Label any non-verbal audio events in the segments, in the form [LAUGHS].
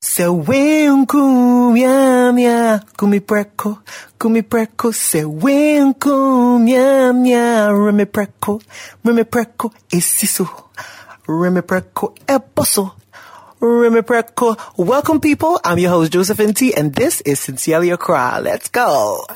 Se wenku mia mia kumi preko kumi preko se wenku mia mia reme preko reme preko esiso reme preko eboso reme preko welcome people. I'm your host josephine t and this is sincerely accra let's go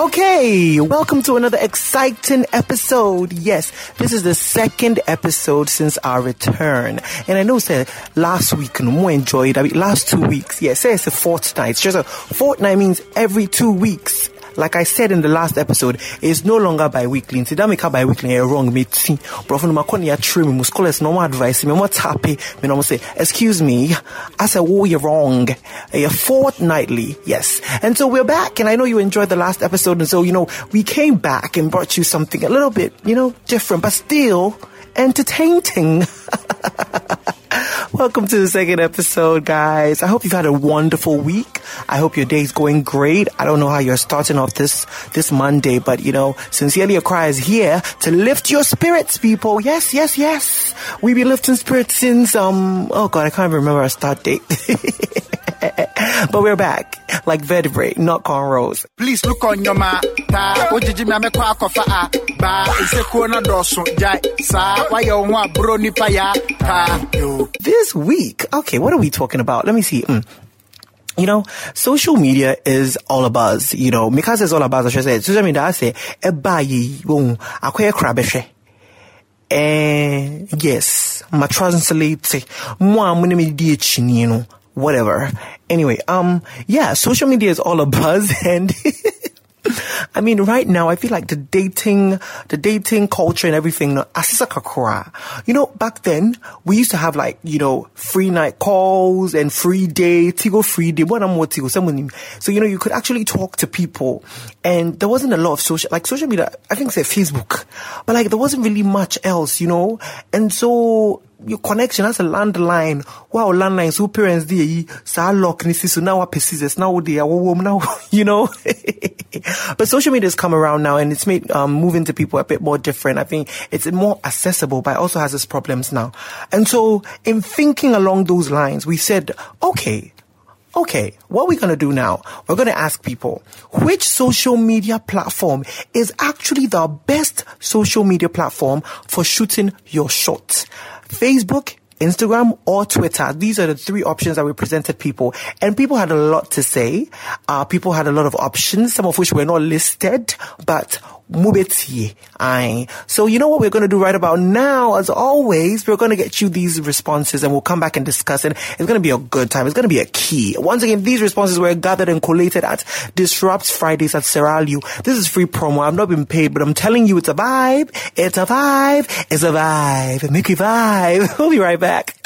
Okay, welcome to another exciting episode. Yes, this is the second episode since our return. And I know, say, last week, no more enjoyed. I mean, last two weeks. Yes, say it's a fortnight. It's just a fortnight means every two weeks like I said in the last episode, it's no longer bi-weekly. Nti da me ka bi-weekly wrong me. But from my corner ya trim me scholars no more advice me more happy me no say excuse me. I said oh you're wrong. A fortnightly, yes. And so we're back and I know you enjoyed the last episode and so you know we came back and brought you something a little bit, you know, different but still entertaining. [LAUGHS] Welcome to the second episode, guys. I hope you've had a wonderful week. I hope your day's going great. I don't know how you're starting off this, this Monday, but you know, Sincerely Accra is here to lift your spirits, people. Yes, yes, yes. We've been lifting spirits since, um, oh god, I can't remember our start date. [LAUGHS] [LAUGHS] but we're back, like vertebrae, not cornrows. Please look on your ma. Ta ojiji akofa a. Ba na jai. Sa wa yo nwa bro nipa ya. Ta yo. This week, okay, what are we talking about? Let me see. Mm. You know, social media is all a buzz. You know, because it's all a buzz, I should say. Social media, I say, eba yi, boom, akwe krabeshe. Eh, yes, ma translate, moi, mune me di chini, you know, whatever. Anyway, um, yeah, social media is all a buzz [LAUGHS] and I mean, right now, I feel like the dating, the dating culture and everything, asisa kakura. You know, back then, we used to have like, you know, free night calls and free day, tigo free day, one more tigo, someone. So, you know, you could actually talk to people and there wasn't a lot of social, like social media, I think say Facebook, but like there wasn't really much else, you know? And so, your connection as a landline. Wow, landlines who parents dey sa lock ni so now what persist now they are now [LAUGHS] you know. [LAUGHS] but social media has come around now and it's made um, moving to people a bit more different. I think it's more accessible, but it also has its problems now. And so in thinking along those lines, we said, okay, Okay, what we're going to do now, we're going to ask people which social media platform is actually the best social media platform for shooting your shot. Facebook, Instagram or Twitter. These are the three options that we presented people. And people had a lot to say. Uh, people had a lot of options, some of which were not listed, but mubetie. So you know what we're going to do right about now? As always, we're going to get you these responses and we'll come back and discuss it. It's going to be a good time. It's going to be a key. Once again, these responses were gathered and collated at Disrupt Fridays at Seralu. This is free promo. I've not been paid, but I'm telling you it's a vibe. It's a vibe. It's a vibe. Mickey vibe. [LAUGHS] We'll be right back.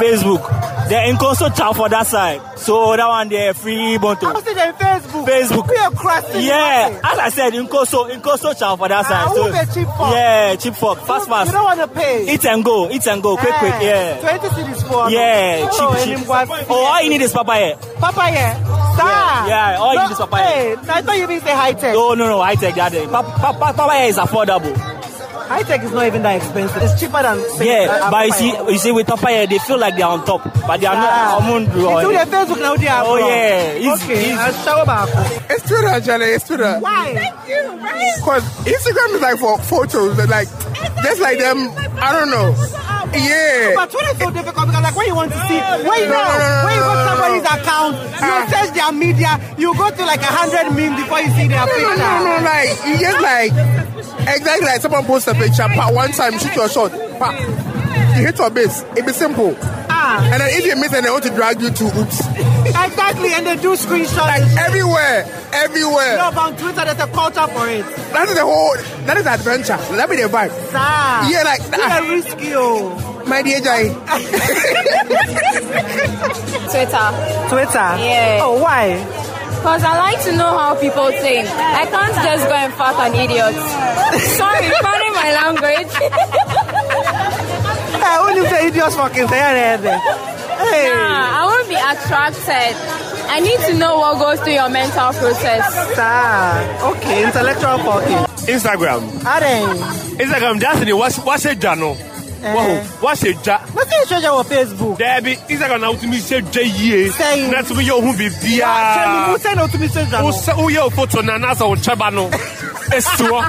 Facebook. The Inconso chat for that side. So that one there free bonto. I'm still on Facebook. Facebook. We are crossing. Yeah, as I said, Incoso, Incoso chat for that side. Ah, who pay cheap fuck? Yeah, cheap fuck. Fast, You fast. don't want to pay. Eat and go, eat and go, quick, quick, yeah. 20 cities for Yeah, oh, cheap, cheap. was- Oh, all you need is papaya. Papa, yeah. Sir. Yeah, yeah, all you need is papaya. Hey, I thought you mean say high tech. No, no, no, high tech that day. Pa- pa- pa- Papaya is affordable. High tech is not even that expensive. It's cheaper than. Yeah, uh, but you see, you see, with papaya, they feel like they're on top, but they are Ah. not. Almond It's through their Facebook now, they are Oh, from. yeah. It's- okay, it's- I'll show back. It's Twitter, actually. It's Twitter. Why? Thank you. Right? Cause Instagram is like for photos, but like just like them. I don't know. Yeah. But Twitter is so difficult because like when you want to see, when you No, know, no, no, no, when you go to no, no, somebody's account, you Ah. search their media, you go to like a hundred memes before you see their No, picture. no, no, no, like you just like exactly like someone posts a picture, pa, one time shoot your shot, pa, you hit your base. It be simple. Ah, And then if you miss and they want to drag you to oops. exactly, and they do screenshots. Like everywhere, everywhere. No, but on Twitter, there's a culture for it. That is the whole that is adventure. That be the vibe. Sir. Yeah, like It's ah, a risky, oh. my dear Jai. [LAUGHS] Twitter. Twitter? Yeah. Oh, why? Because I like to know how people think. I can't just go and fuck an idiot. Sorry, pardon my language. Hey, [LAUGHS] eh, only say idiots fucking say it. Hey. Nah, I won't be attracted I need to know what goes through your mental process. Sir. Okay, intellectual fucking. Instagram. Aren. Instagram just the what's what's a jano. Wow, what's a ja? What's your treasure on Facebook? Debbie, Instagram now to me say J ye. Say- That's me yo who be Tell bia. me, send out to me treasure. Wo se wo ye o photo na na sa o chaba no. Esuo.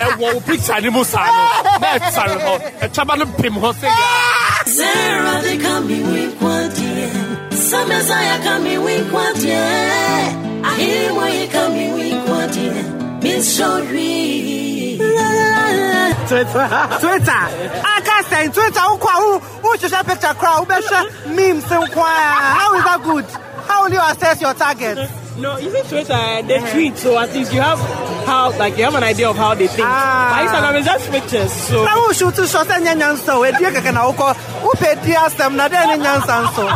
E wo picture ni mo sa no. Na e tsare ho. E chaba no pim ho se ya. Sarah, they come me wink one dear. Some Messiah come me wink one dear. I hear why you come me wink one dear. Miss Shorty. Twitter. Twitter. I can't say Twitter. Who who who should share picture? Who share memes and choir? How is that good? How will you assess your target? No, even Twitter, they tweet, so at least you have how, like, you have an idea of how they think. Ah. But Instagram is just pictures, so. Now who shoot to shot and nyansa? We dear kakana uko. Who pay dear some na then nyansa so.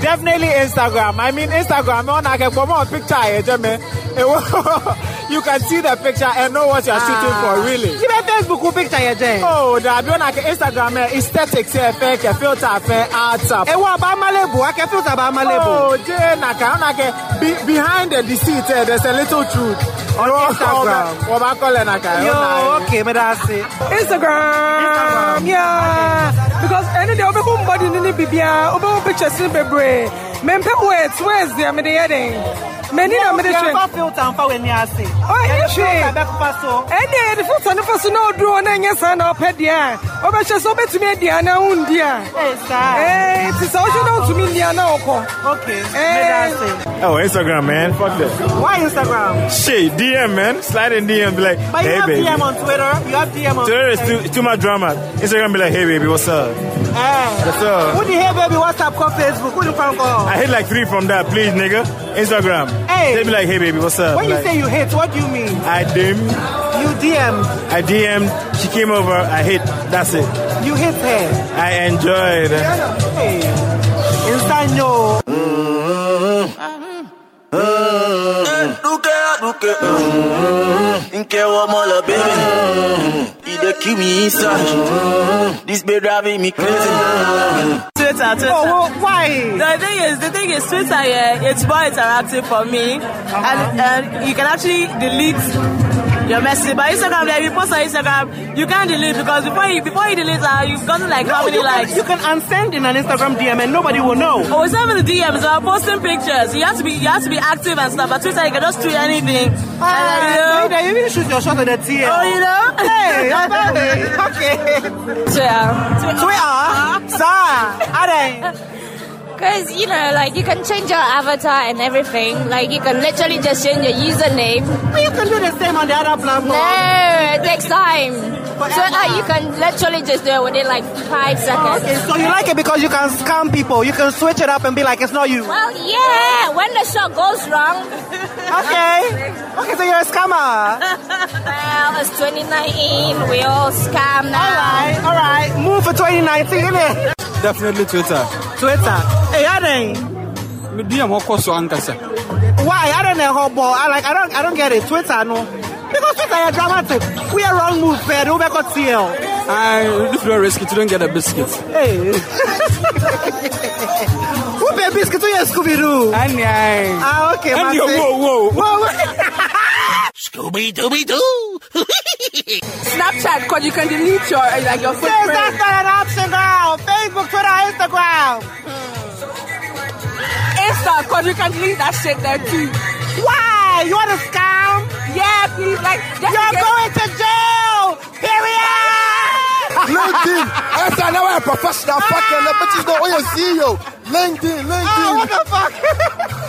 Definitely Instagram. I mean Instagram. On I can more picture. eh, Jemmy. [LAUGHS] You can see the picture and know what you are shooting for. Really. Even Facebook who picture your day. Oh, that one like Instagram eh, aesthetics eh, fake eh, filter fake art up. E wa ba malebu. I can feel about malebu. Oh, Jay, naka, naka, be, behind the deceit, eh, there's a little truth. On Instagram. What I call it, naka. Yo, okay, but that's it. Instagram, yeah. Because any day, obi body nini bibia, obi pictures ni bebre. Mempe words, words there, me de yeding. Many na me de Yeah, share. You. Oh, you share. filter back pass so. ɛne de foto no fa so na ɔduro na ɛnyɛ saa na ɔpɛ deɛ a wobɛhyɛ sɛ wobɛtumi adi a na wondi a Hey, sir. Eh, nti sɛ wohwɛ na wotumi ndi a na wokɔ Eh. Oh, Instagram, man. Fuck that. Why Instagram? Shit, DM, man. Slide in DM, be like, But you hey, have baby. DM on Twitter. You have DM on Twitter is too, too much drama. Instagram be like, hey, baby, what's up? Eh. What's up? Who the hell baby WhatsApp call Facebook? Who the phone call? I hit like three from that, please, nigga. Instagram. Hey. They be like, hey, baby, what's up? When you say you hit, what do you mean? I dim, You DM. I DM, she came over, I hit, that's it. You hit her. I enjoyed. Hey. Insanyo. Duke, Duke, mm, Nke wa mola baby, mm, he dey kill me inside. This be driving me crazy. Twitter, Twitter. Oh, well, why? The thing is, the thing is, Twitter, yeah, it's more interactive for me, and, and you can actually delete your message. But Instagram, like, you post on Instagram, you can't delete because before you before you delete, uh, you've gotten like how many you, likes? can, you can unsend in an Instagram DM and nobody will know. Oh, it's not even the DMs. About posting pictures. You have to be you have to be active and stuff. But Twitter, you can just tweet anything. and, Ah, you know, you shoot your shot at the TL. oh, you know. [LAUGHS] Hey, [LAUGHS] okay. Twitter. Twitter, sir, are Because, you know, like you can change your avatar and everything. Like you can literally just change your username. But you can do the same on the other platform. No, it takes time. Twitter, you can literally just do it within like five oh, seconds. Okay, so you like it because you can scam people. You can switch it up and be like, it's not you. Well, yeah, when the shot goes wrong, [LAUGHS] Okay. Okay, so you're a scammer. well, it's 2019, we all scam now. All right, all right. Move for 2019, innit? Definitely Twitter. Twitter. Hey, Aden. Me DM hoko so ankasa. Why? I don't know how ball. I like. I don't. I don't get it. Twitter, no. Because Twitter is dramatic. We are wrong move, fair. Who back got TL? I this very risky. You don't get a biscuit. Hey. Who pay biscuit to your Scooby Doo? And yeah. Ah, okay. And man, you- say- whoa, whoa. Whoa, Scooby Dooby Doo. Snapchat, because you can delete your uh, like your Yes, that's not an option, girl. Facebook, Twitter, Instagram. Insta, because you can delete that shit there too. Why? You want to scam? Yeah, please, like just You're in going to jail. Period. LinkedIn. [LAUGHS] That's now I'm a professional fucking but you know what you see yo. LinkedIn, Oh, LinkedIn. what the fuck?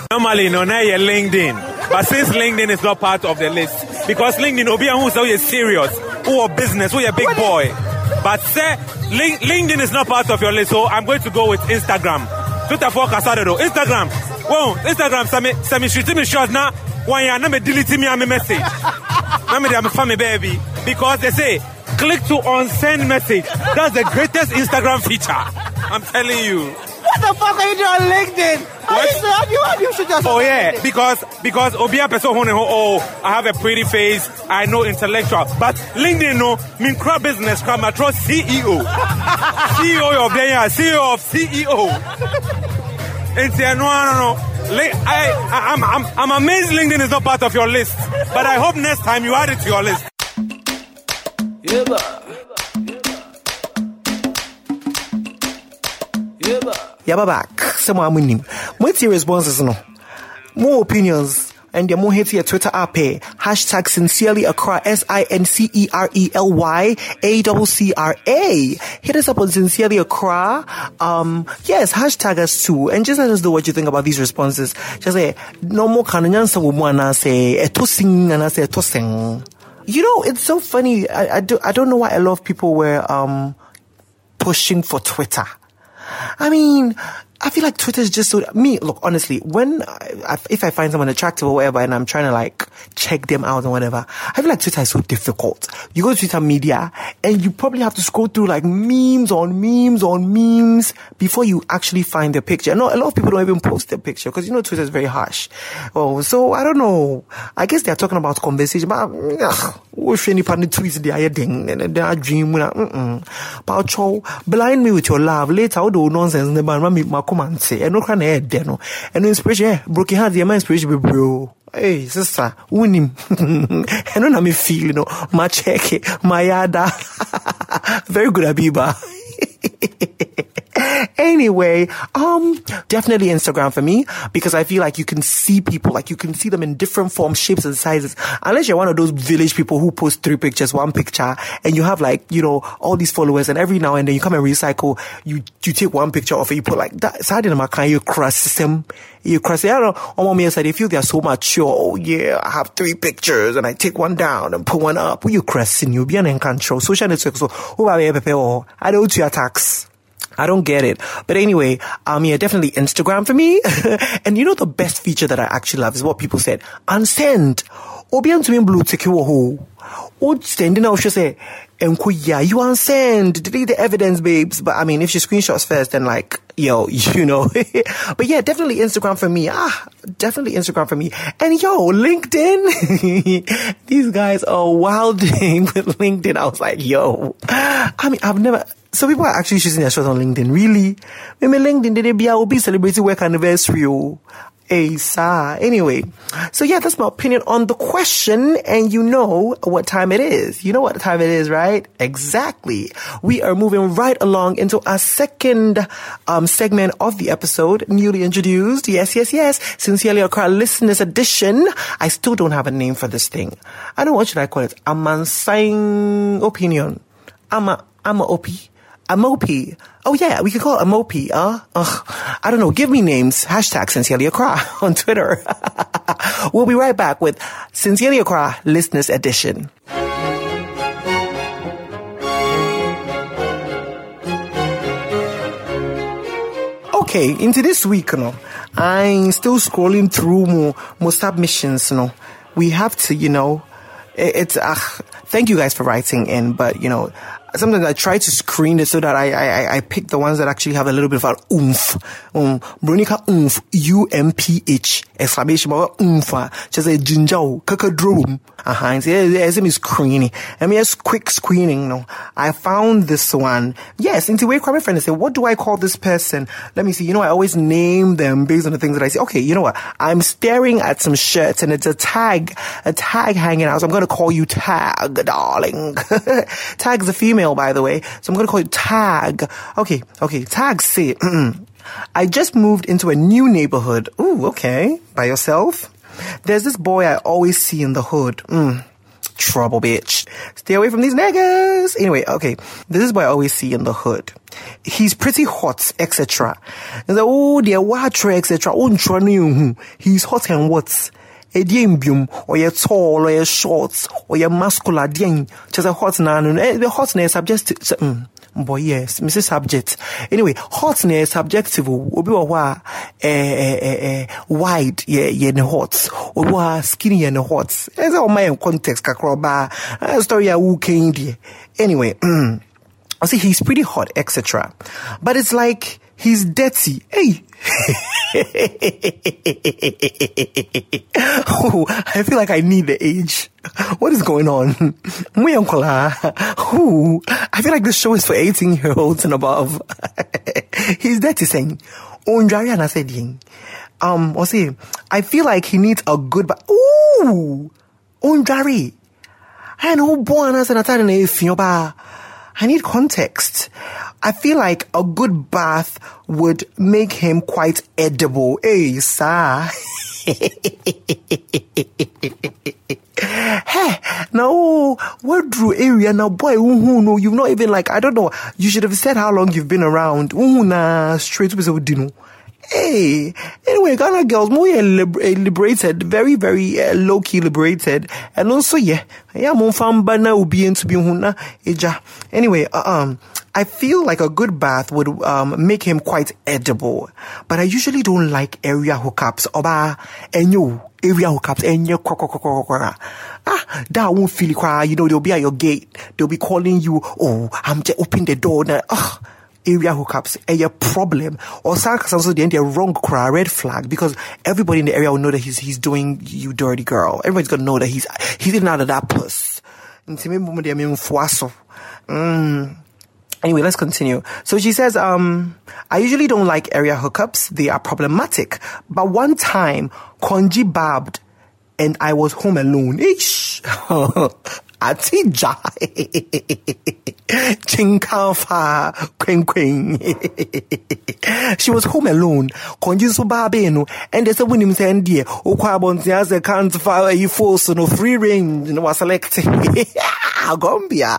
[LAUGHS] Normally, no, now you're LinkedIn. But since LinkedIn is not part of the list, because LinkedIn, Obi and who say serious, who are business, who are a big boy. But say, Link, LinkedIn is not part of your list, so I'm going to go with Instagram. Twitter for Casado. Instagram. Whoa, Instagram, sami, sami shoot me short now. One year, me delete me a message. I'm a family baby. Because they say, click to unsend message. That's the greatest Instagram feature. I'm telling you. What the fuck are you doing on LinkedIn? How What? you say- you, how do you shoot yourself Oh yeah, LinkedIn? because because Obia person who know, oh, oh I have a pretty face, I know intellectual, but LinkedIn no mean crowd business crowd my trust CEO, [LAUGHS] CEO of the year, CEO of CEO. It's no no no Link, I, I, I'm, I'm, I'm amazed LinkedIn is not part of your list. But I hope next time you add it to your list. Yaba back. More money. What's responses no? More opinions. And the more hit your Twitter app? Hashtag sincerely Accra S I N C E R E L Y A double C R A. Hit us up on sincerely Accra. Um yes, hashtag us too. And just let us know what you think about these responses. Just say no more kananyansa wumwana say eto sing and I say eto sing. You know, it's so funny. I, I do I don't know why a lot of people were um pushing for Twitter. I mean, I feel like Twitter is just so me. Look, honestly, when I, if I find someone attractive or whatever, and I'm trying to like check them out and whatever, I feel like Twitter is so difficult. You go to Twitter media, and you probably have to scroll through like memes on memes on memes before you actually find the picture. No, a lot of people don't even post their picture because you know Twitter is very harsh. Oh, so I don't know. I guess they're talking about conversation, but if any part of tweets they are ding and they are dream. But blind me with your love. Later, all the nonsense. Never me my comment say. And no cry na head no. And inspiration, eh, broken heart. The inspiration be bro. Hey, sister, unim. And no, me feel, you know, my check, my yada. [LAUGHS] Very good, Abiba. [LAUGHS] anyway, um, definitely Instagram for me because I feel like you can see people, like you can see them in different forms, shapes, and sizes. Unless you're one of those village people who post three pictures, one picture, and you have like, you know, all these followers, and every now and then you come and recycle, you, you take one picture of it, you put like that, side in my kind, you cross system, you cross. I don't on one side, they feel they're so mature. Oh yeah, I have three pictures and I take one down and put one up. You crossing, you'll be an control. Social network, so, who are you, I don't to attacks. I don't get it. But anyway, um, yeah, definitely Instagram for me. [LAUGHS] and you know, the best feature that I actually love is what people said. Unsend. Obian to blue you ho. Sending out, she say, yeah, you unsend. Delete the evidence, babes. But I mean, if she screenshots first, then like, yo, [LAUGHS] you know. [LAUGHS] but yeah, definitely Instagram for me. Ah, definitely Instagram for me. And yo, LinkedIn. These guys are wilding with LinkedIn. I was like, yo. I mean, I've never, so people are actually choosing their shots on LinkedIn. Really? Maybe LinkedIn, I will be celebrating work anniversary. Sir. Anyway, so yeah, that's my opinion on the question, and you know what time it is. You know what time it is, right? Exactly. We are moving right along into our second um, segment of the episode, newly introduced. Yes, yes, yes. Sincerely Accra Listeners Edition. I still don't have a name for this thing. I don't what should I call it. Amansang opinion. i'm Ama, ama opi. Amopi. Oh yeah, we could call it Amopi, huh? Ugh. I don't know. Give me names. Hashtag Sincerely Accra [LAUGHS] on Twitter. [LAUGHS] we'll be right back with Sincerely Accra Listeners Edition. Okay, into this week, you know, I'm still scrolling through more, more submissions, you know. We have to, you know, it, it's, uh, thank you guys for writing in, but, you know, sometimes I try to screen it so that I, I, I pick the ones that actually have a little bit of an oomph. Um, Bronica oomph, U-M-P-H, exclamation mark, oomph, just a ginger, kakadrum. Uh-huh, and say, me screening. I mean, just quick screening, no. I found this one. Yes, into way my friend and say, what do I call this person? Let me see. You know, I always name them based on the things that I see. Okay, you know what? I'm staring at some shirts and it's a tag, a tag hanging out. So I'm going to call you tag, darling. [LAUGHS] Tag's a female, by the way. So I'm going to call you tag. Okay, okay. Tag say, I just moved into a new neighborhood. Ooh, okay. By yourself? There's this boy I always see in the hood. Mm, trouble, bitch. Stay away from these niggas. Anyway, okay. This is what I always see in the hood. He's pretty hot, etc. And the oh, dear water, etc. He's hot and what? ɛdeɛ mbiom ɔyɛ tall ɔyɛ short ɔyɛ muscular deɛn kyɛ sɛ hot na no the hot na subject boy yes mrs subject. Anyway hot subjective wɔ hɔ a eh, eh, eh, eh, wide yɛ yɛ ne hot. Obi wɔ a skinny yɛ ne hot. Ɛsɛ ɔma yɛn context kakra ɔbaa story a deɛ anyway [CLEARS THROAT] I see he's pretty hot, etc. But it's like he's dirty. Hey. oh, I feel like I need the age. What is going on? Ooh, I feel like this show is for 18 year olds and above. [LAUGHS] he's dirty saying, um, what's he? I feel like he needs a good bath. Ooh, Undari. I know born as an Italian I need context. I feel like a good bath would make him quite edible. Hey, sir. [LAUGHS] hey, no, what drew area now, boy? Uhu, no, you've not even like I don't know. You should have said how long you've been around. Uhu, na straight with dino. Hey, anyway, Ghana girls more liber- eh, liberated, very, very uh, low key liberated, and also yeah, yeah, mon famba na ubi into be eja. Anyway, uh, um, I feel like a good bath would um, make him quite edible, but I usually don't like area hookups. Oba, enyo area hookups, enyo kwa kwa kwa kwa kwa. Ah, that won't feel it. You know, they'll be at your gate. They'll be calling you. Oh, I'm just open the door. Now, ah area hookups a problem or also the wrong cry red flag because everybody in the area will know that he's he's doing you dirty girl everybody's gonna know that he's he's in out of that puss mm. Anyway, let's continue. So she says, um, I usually don't like area hookups. They are problematic. But one time, Konji babbed and I was home alone. Ish. [LAUGHS] Atija. Chinkafa. Queen Queen. She was home alone. Konji so babeno. And there's a winning send dear. Okwabon as a can't fire a force no free range and was selecting. [LAUGHS] Gombia.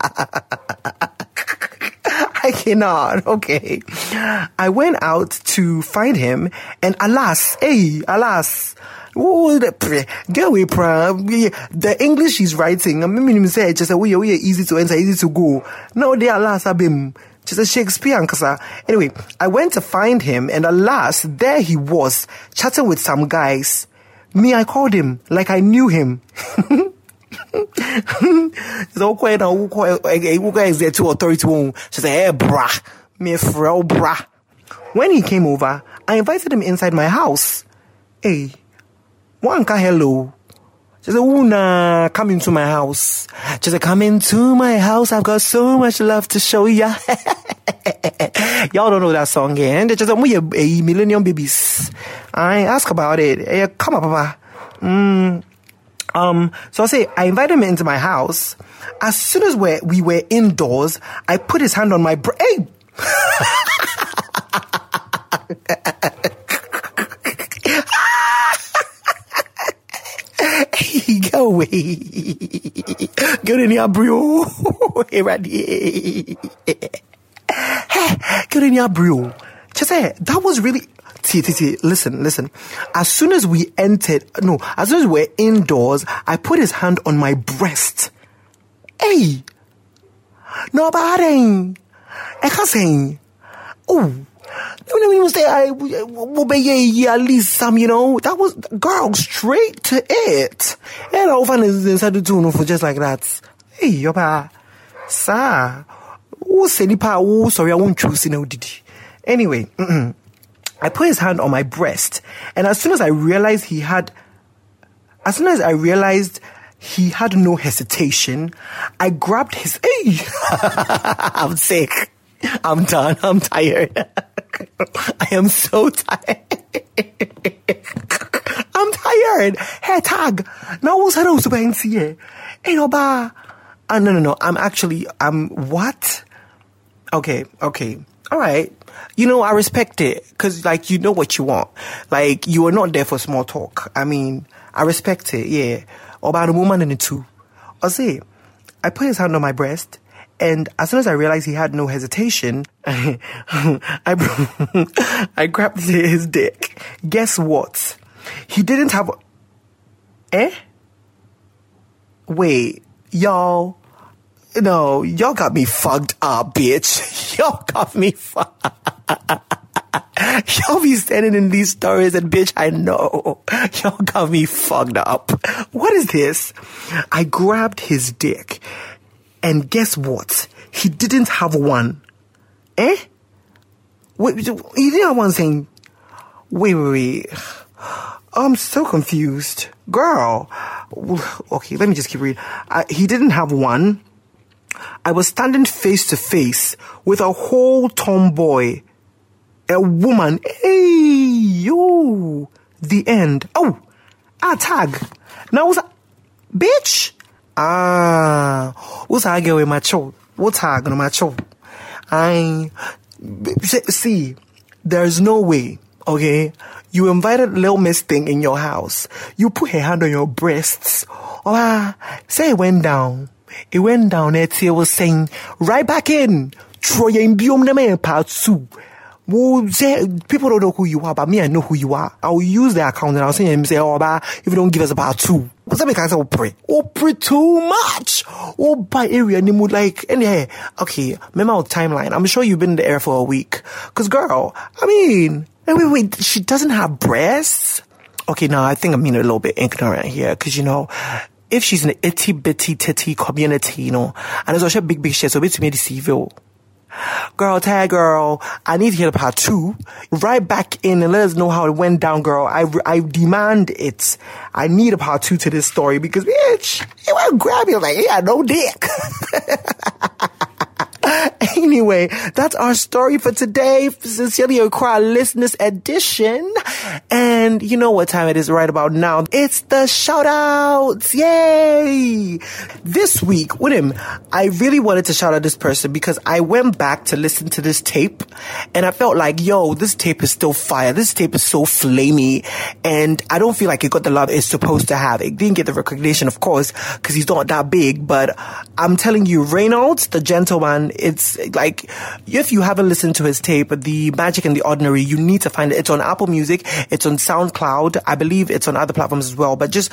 I cannot. Okay. I went out to find him and alas, hey, alas, get away, The English he's writing, I mean, say just a way, way easy to enter, easy to go. No, they are last abim. Just a Shakespeare, Ankasa. Anyway, I went to find him, and alas, there he was, chatting with some guys. Me, I called him like I knew him. [LAUGHS] so quiet now, eh, eh, who guys there to authority won't. She said, eh, hey, brah, me fro brah. When he came over, I invited him inside my house. Hey, Wanka, hello. She said, Una, come into my house. She said, come into my house. I've got so much love to show ya. [LAUGHS] Y'all don't know that song, yeah? And just we a, a millennium babies. I ask about it. Hey, come up, papa. Mm. Um, so I say, I invited him into my house. As soon as we we were indoors, I put his hand on my bra- Hey! [LAUGHS] [LAUGHS] Go away. Go in your bro. Ready. Go in your bro. Just say, that was really, see, see, see, listen, listen. As soon as we entered, no, as soon as we are indoors, I put his hand on my breast. Hey! No, I can't Oh, when you say I will be at least some, you know, that was girl straight to it. And I find inside the tune for just like that. Hey, your pa, sir, who said the pa? Oh, sorry, I won't choose. You know, did anyway? I put his hand on my breast, and as soon as I realized he had, as soon as I realized he had no hesitation, I grabbed his. [LAUGHS] Hey, I'm sick. I'm done. I'm tired. [LAUGHS] [LAUGHS] I am so tired. [LAUGHS] I'm tired. Hey, tag. Now what's her also being here? Hey, no, ba. Uh, no, no, no. I'm actually, I'm what? Okay, okay. All right. You know, I respect it because, like, you know what you want. Like, you are not there for small talk. I mean, I respect it. Yeah. About a woman in the two. I see. I put his hand on my breast and as soon as I realized he had no hesitation, [LAUGHS] I, I, [LAUGHS] I grabbed his dick. Guess what? He didn't have. Eh? Wait, y'all. No, y'all got me fucked up, bitch. [LAUGHS] Y'all got me fucked. Y'all be standing in these stories and bitch, I know. Y'all got me fucked up. What is this? I grabbed his dick and guess what? He didn't have one. Eh? Wait, he didn't have one saying, wait, wait, wait. I'm so confused. Girl. Okay, let me just keep reading. Uh, he didn't have one. I was standing face to face with a whole tomboy. A woman. Hey, yo. The end. Oh, ah, tag. Now, was? Bitch. Ah, what's that girl with my show? What's tag on my show? I see. There's no way. Okay, you invited little Miss Thing in your house. You put her hand on your breasts. Ah, say it went down. It went down. Etia was saying, right back in. Troy and Biom part two. Well, say, people don't know who you are, but me, I know who you are. I'll use the account and I'll send him say, oh, but if you don't give us a part two, what's that I say, oh, pray? Oh, pray too much. Oh, by area, and mood like, and yeah, okay, remember our timeline. I'm sure you've been in the air for a week. Cause girl, I mean, wait, wait, wait, she doesn't have breasts? Okay, now I think I'm being a little bit ignorant here, cause you know, if she's in the itty bitty titty community, you know, and there's also a big, big shit, so it's me deceive you. Girl, tag girl, I need to hear the part two. Right back in and let us know how it went down, girl. I, I demand it. I need a part two to this story because, bitch, it went grab you like, yeah, no dick. [LAUGHS] [LAUGHS] anyway, that's our story for today. Sincerely Accra Listeners Edition. And you know what time it is right about now. It's the shout outs. Yay! This week him, I really wanted to shout out this person because I went back to listen to this tape and I felt like, yo, this tape is still fire. This tape is so flamey and I don't feel like it got the love it's supposed to have. It didn't get the recognition, of course, because he's not that big, but I'm telling you, Reynolds, the gentleman, it's like, if you haven't listened to his tape, The Magic and the Ordinary, you need to find it. It's on Apple Music. It's on SoundCloud. I believe it's on other platforms as well. But just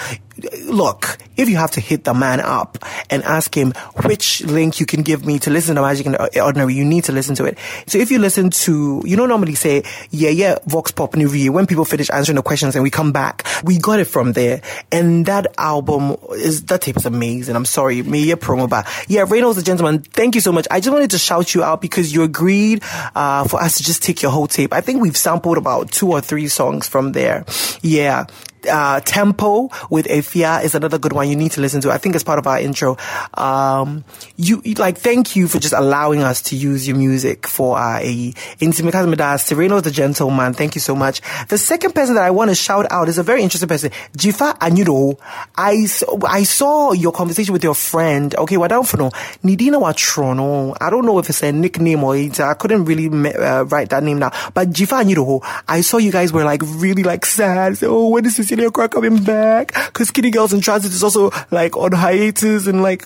look, if you have to hit the man up and ask him which link you can give me to listen to Magic and the Ordinary, you need to listen to it. So if you listen to, you know, normally say, yeah, yeah, Vox Pop Nivie, when people finish answering the questions and we come back, we got it from there. And that album is, that tape is amazing. I'm sorry, me a promo, but yeah, Reynolds the gentleman, thank you so much. I just wanted to shout you out because you agreed, uh, for us to just take your whole tape. I think we've sampled about two or three songs from there. Yeah uh, Tempo with Efya is another good one you need to listen to. I think it's part of our intro. Um, you, like, thank you for just allowing us to use your music for our AE. Intimikazmida, Sereno the Gentleman, thank you so much. The second person that I want to shout out is a very interesting person, Jifa Anyudo. I, I saw your conversation with your friend. Okay, what well, for no, Nidina Watrono. I don't know if it's a nickname or it's, I couldn't really uh, write that name now, but Jifa Anyudo, I saw you guys were like really like sad. So, oh, when is this Sincerely Accra coming back because Skinny Girls in Transit is also like on hiatus and like,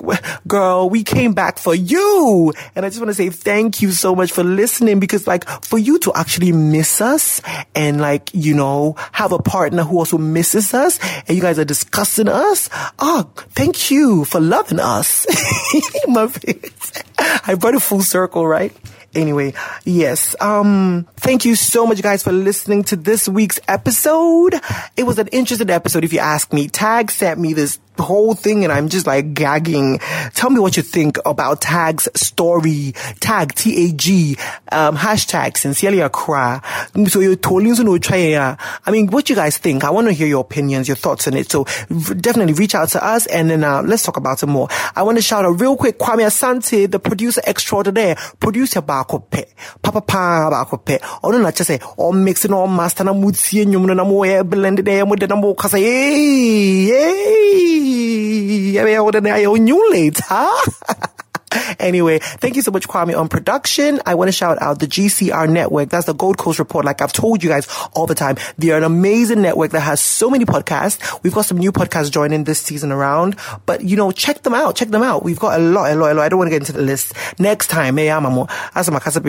girl, we came back for you. And I just want to say thank you so much for listening because like for you to actually miss us and like, you know, have a partner who also misses us and you guys are discussing us. Oh, thank you for loving us. [LAUGHS] My face. I brought it full circle, right? Anyway, yes. Um, thank you so much, guys, for listening to this week's episode. It was an interesting episode, if you ask me. Tag sent me this whole thing and I'm just like gagging. Tell me what you think about Tag's story. Tag, T-A-G, um, hashtag sincerely Accra. So you're no try. I mean, what you guys think? I want to hear your opinions, your thoughts on it. So definitely reach out to us and then, uh, let's talk about it more. I want to shout out real quick Kwame Asante, the producer extraordinaire, producer baako pɛ, papa pa baako pɛ. Ɔno na kyɛ sɛ, all mixing, all master na mutie nyum na mo blended na mo de na mo kasa. Hey, hey. you later. Anyway, thank you so much, Kwame, on production. I want to shout out the GCR network. That's the Gold Coast Report. Like I've told you guys all the time, they're an amazing network that has so many podcasts. We've got some new podcasts joining this season around, but you know, check them out. Check them out. We've got a lot, a lot, a lot. I don't want to get into the list next time. Eh, Cousin,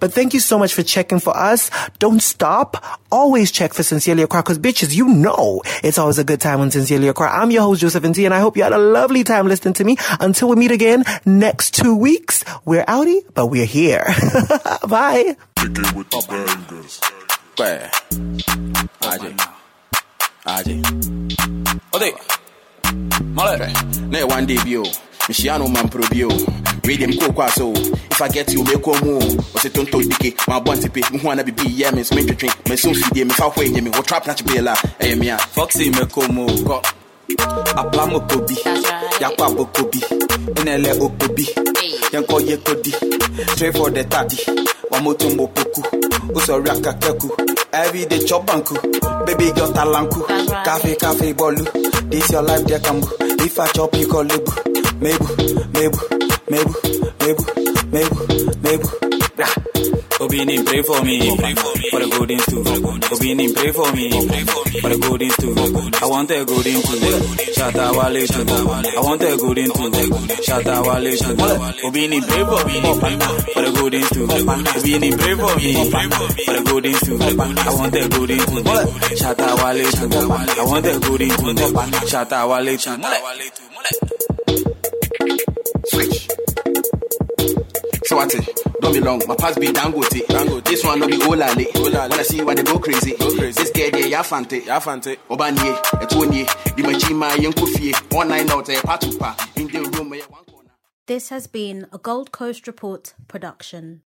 but thank you so much for checking for us. Don't stop. Always check for Sincerely Accra because bitches, you know, it's always a good time on Sincerely Accra. I'm your host, Joseph N. T, and I hope you had a lovely time listening to me. Until we meet again next two weeks. We're outie, but we're here. Bye. Michiano man pro bio. Radio me ko so. If I get you me ko mu. O se tonto dike. Ma bon tipe. Mu wana bibi yeah me so me twetwe. Me so fidie me fa hwe nye me. Wo trap. Eh me a. Ko. Apla mo ko bi. Yakwa boko bi. Enele okobi. Yanko ye kodi. Straight for the taddy. Wamotumbo poku. Usori akakeku. Every day chop banku, baby girl talanku. Cafe, cafe, bolu. This your life, dear kambu. If I chop, you call lebu. Mebu, mebu, mebu, mebu, mebu, mebu. Obini, pray for me, pray for me, for the golden. Obini, pray for me, pray for me, for the golden. I want a golden stool. Shatta Wale stool. I want a golden stool. Shatta Wale stool. Obini, pray for me, for the golden stool. Obini, pray for me, for the golden stool. I want a golden stool. Shatta Wale stool. I want a golden stool. Shatta Wale stool. Switch. So what? Don't be long. My past be Dangote. Dangote. This one be Olale. Olale. I see why they go crazy. Go crazy. This girl there, ya fante. Ya fante. Obanye. One nine out eh, patupa. In the room. Eh, this has been a Gold Coast Report production.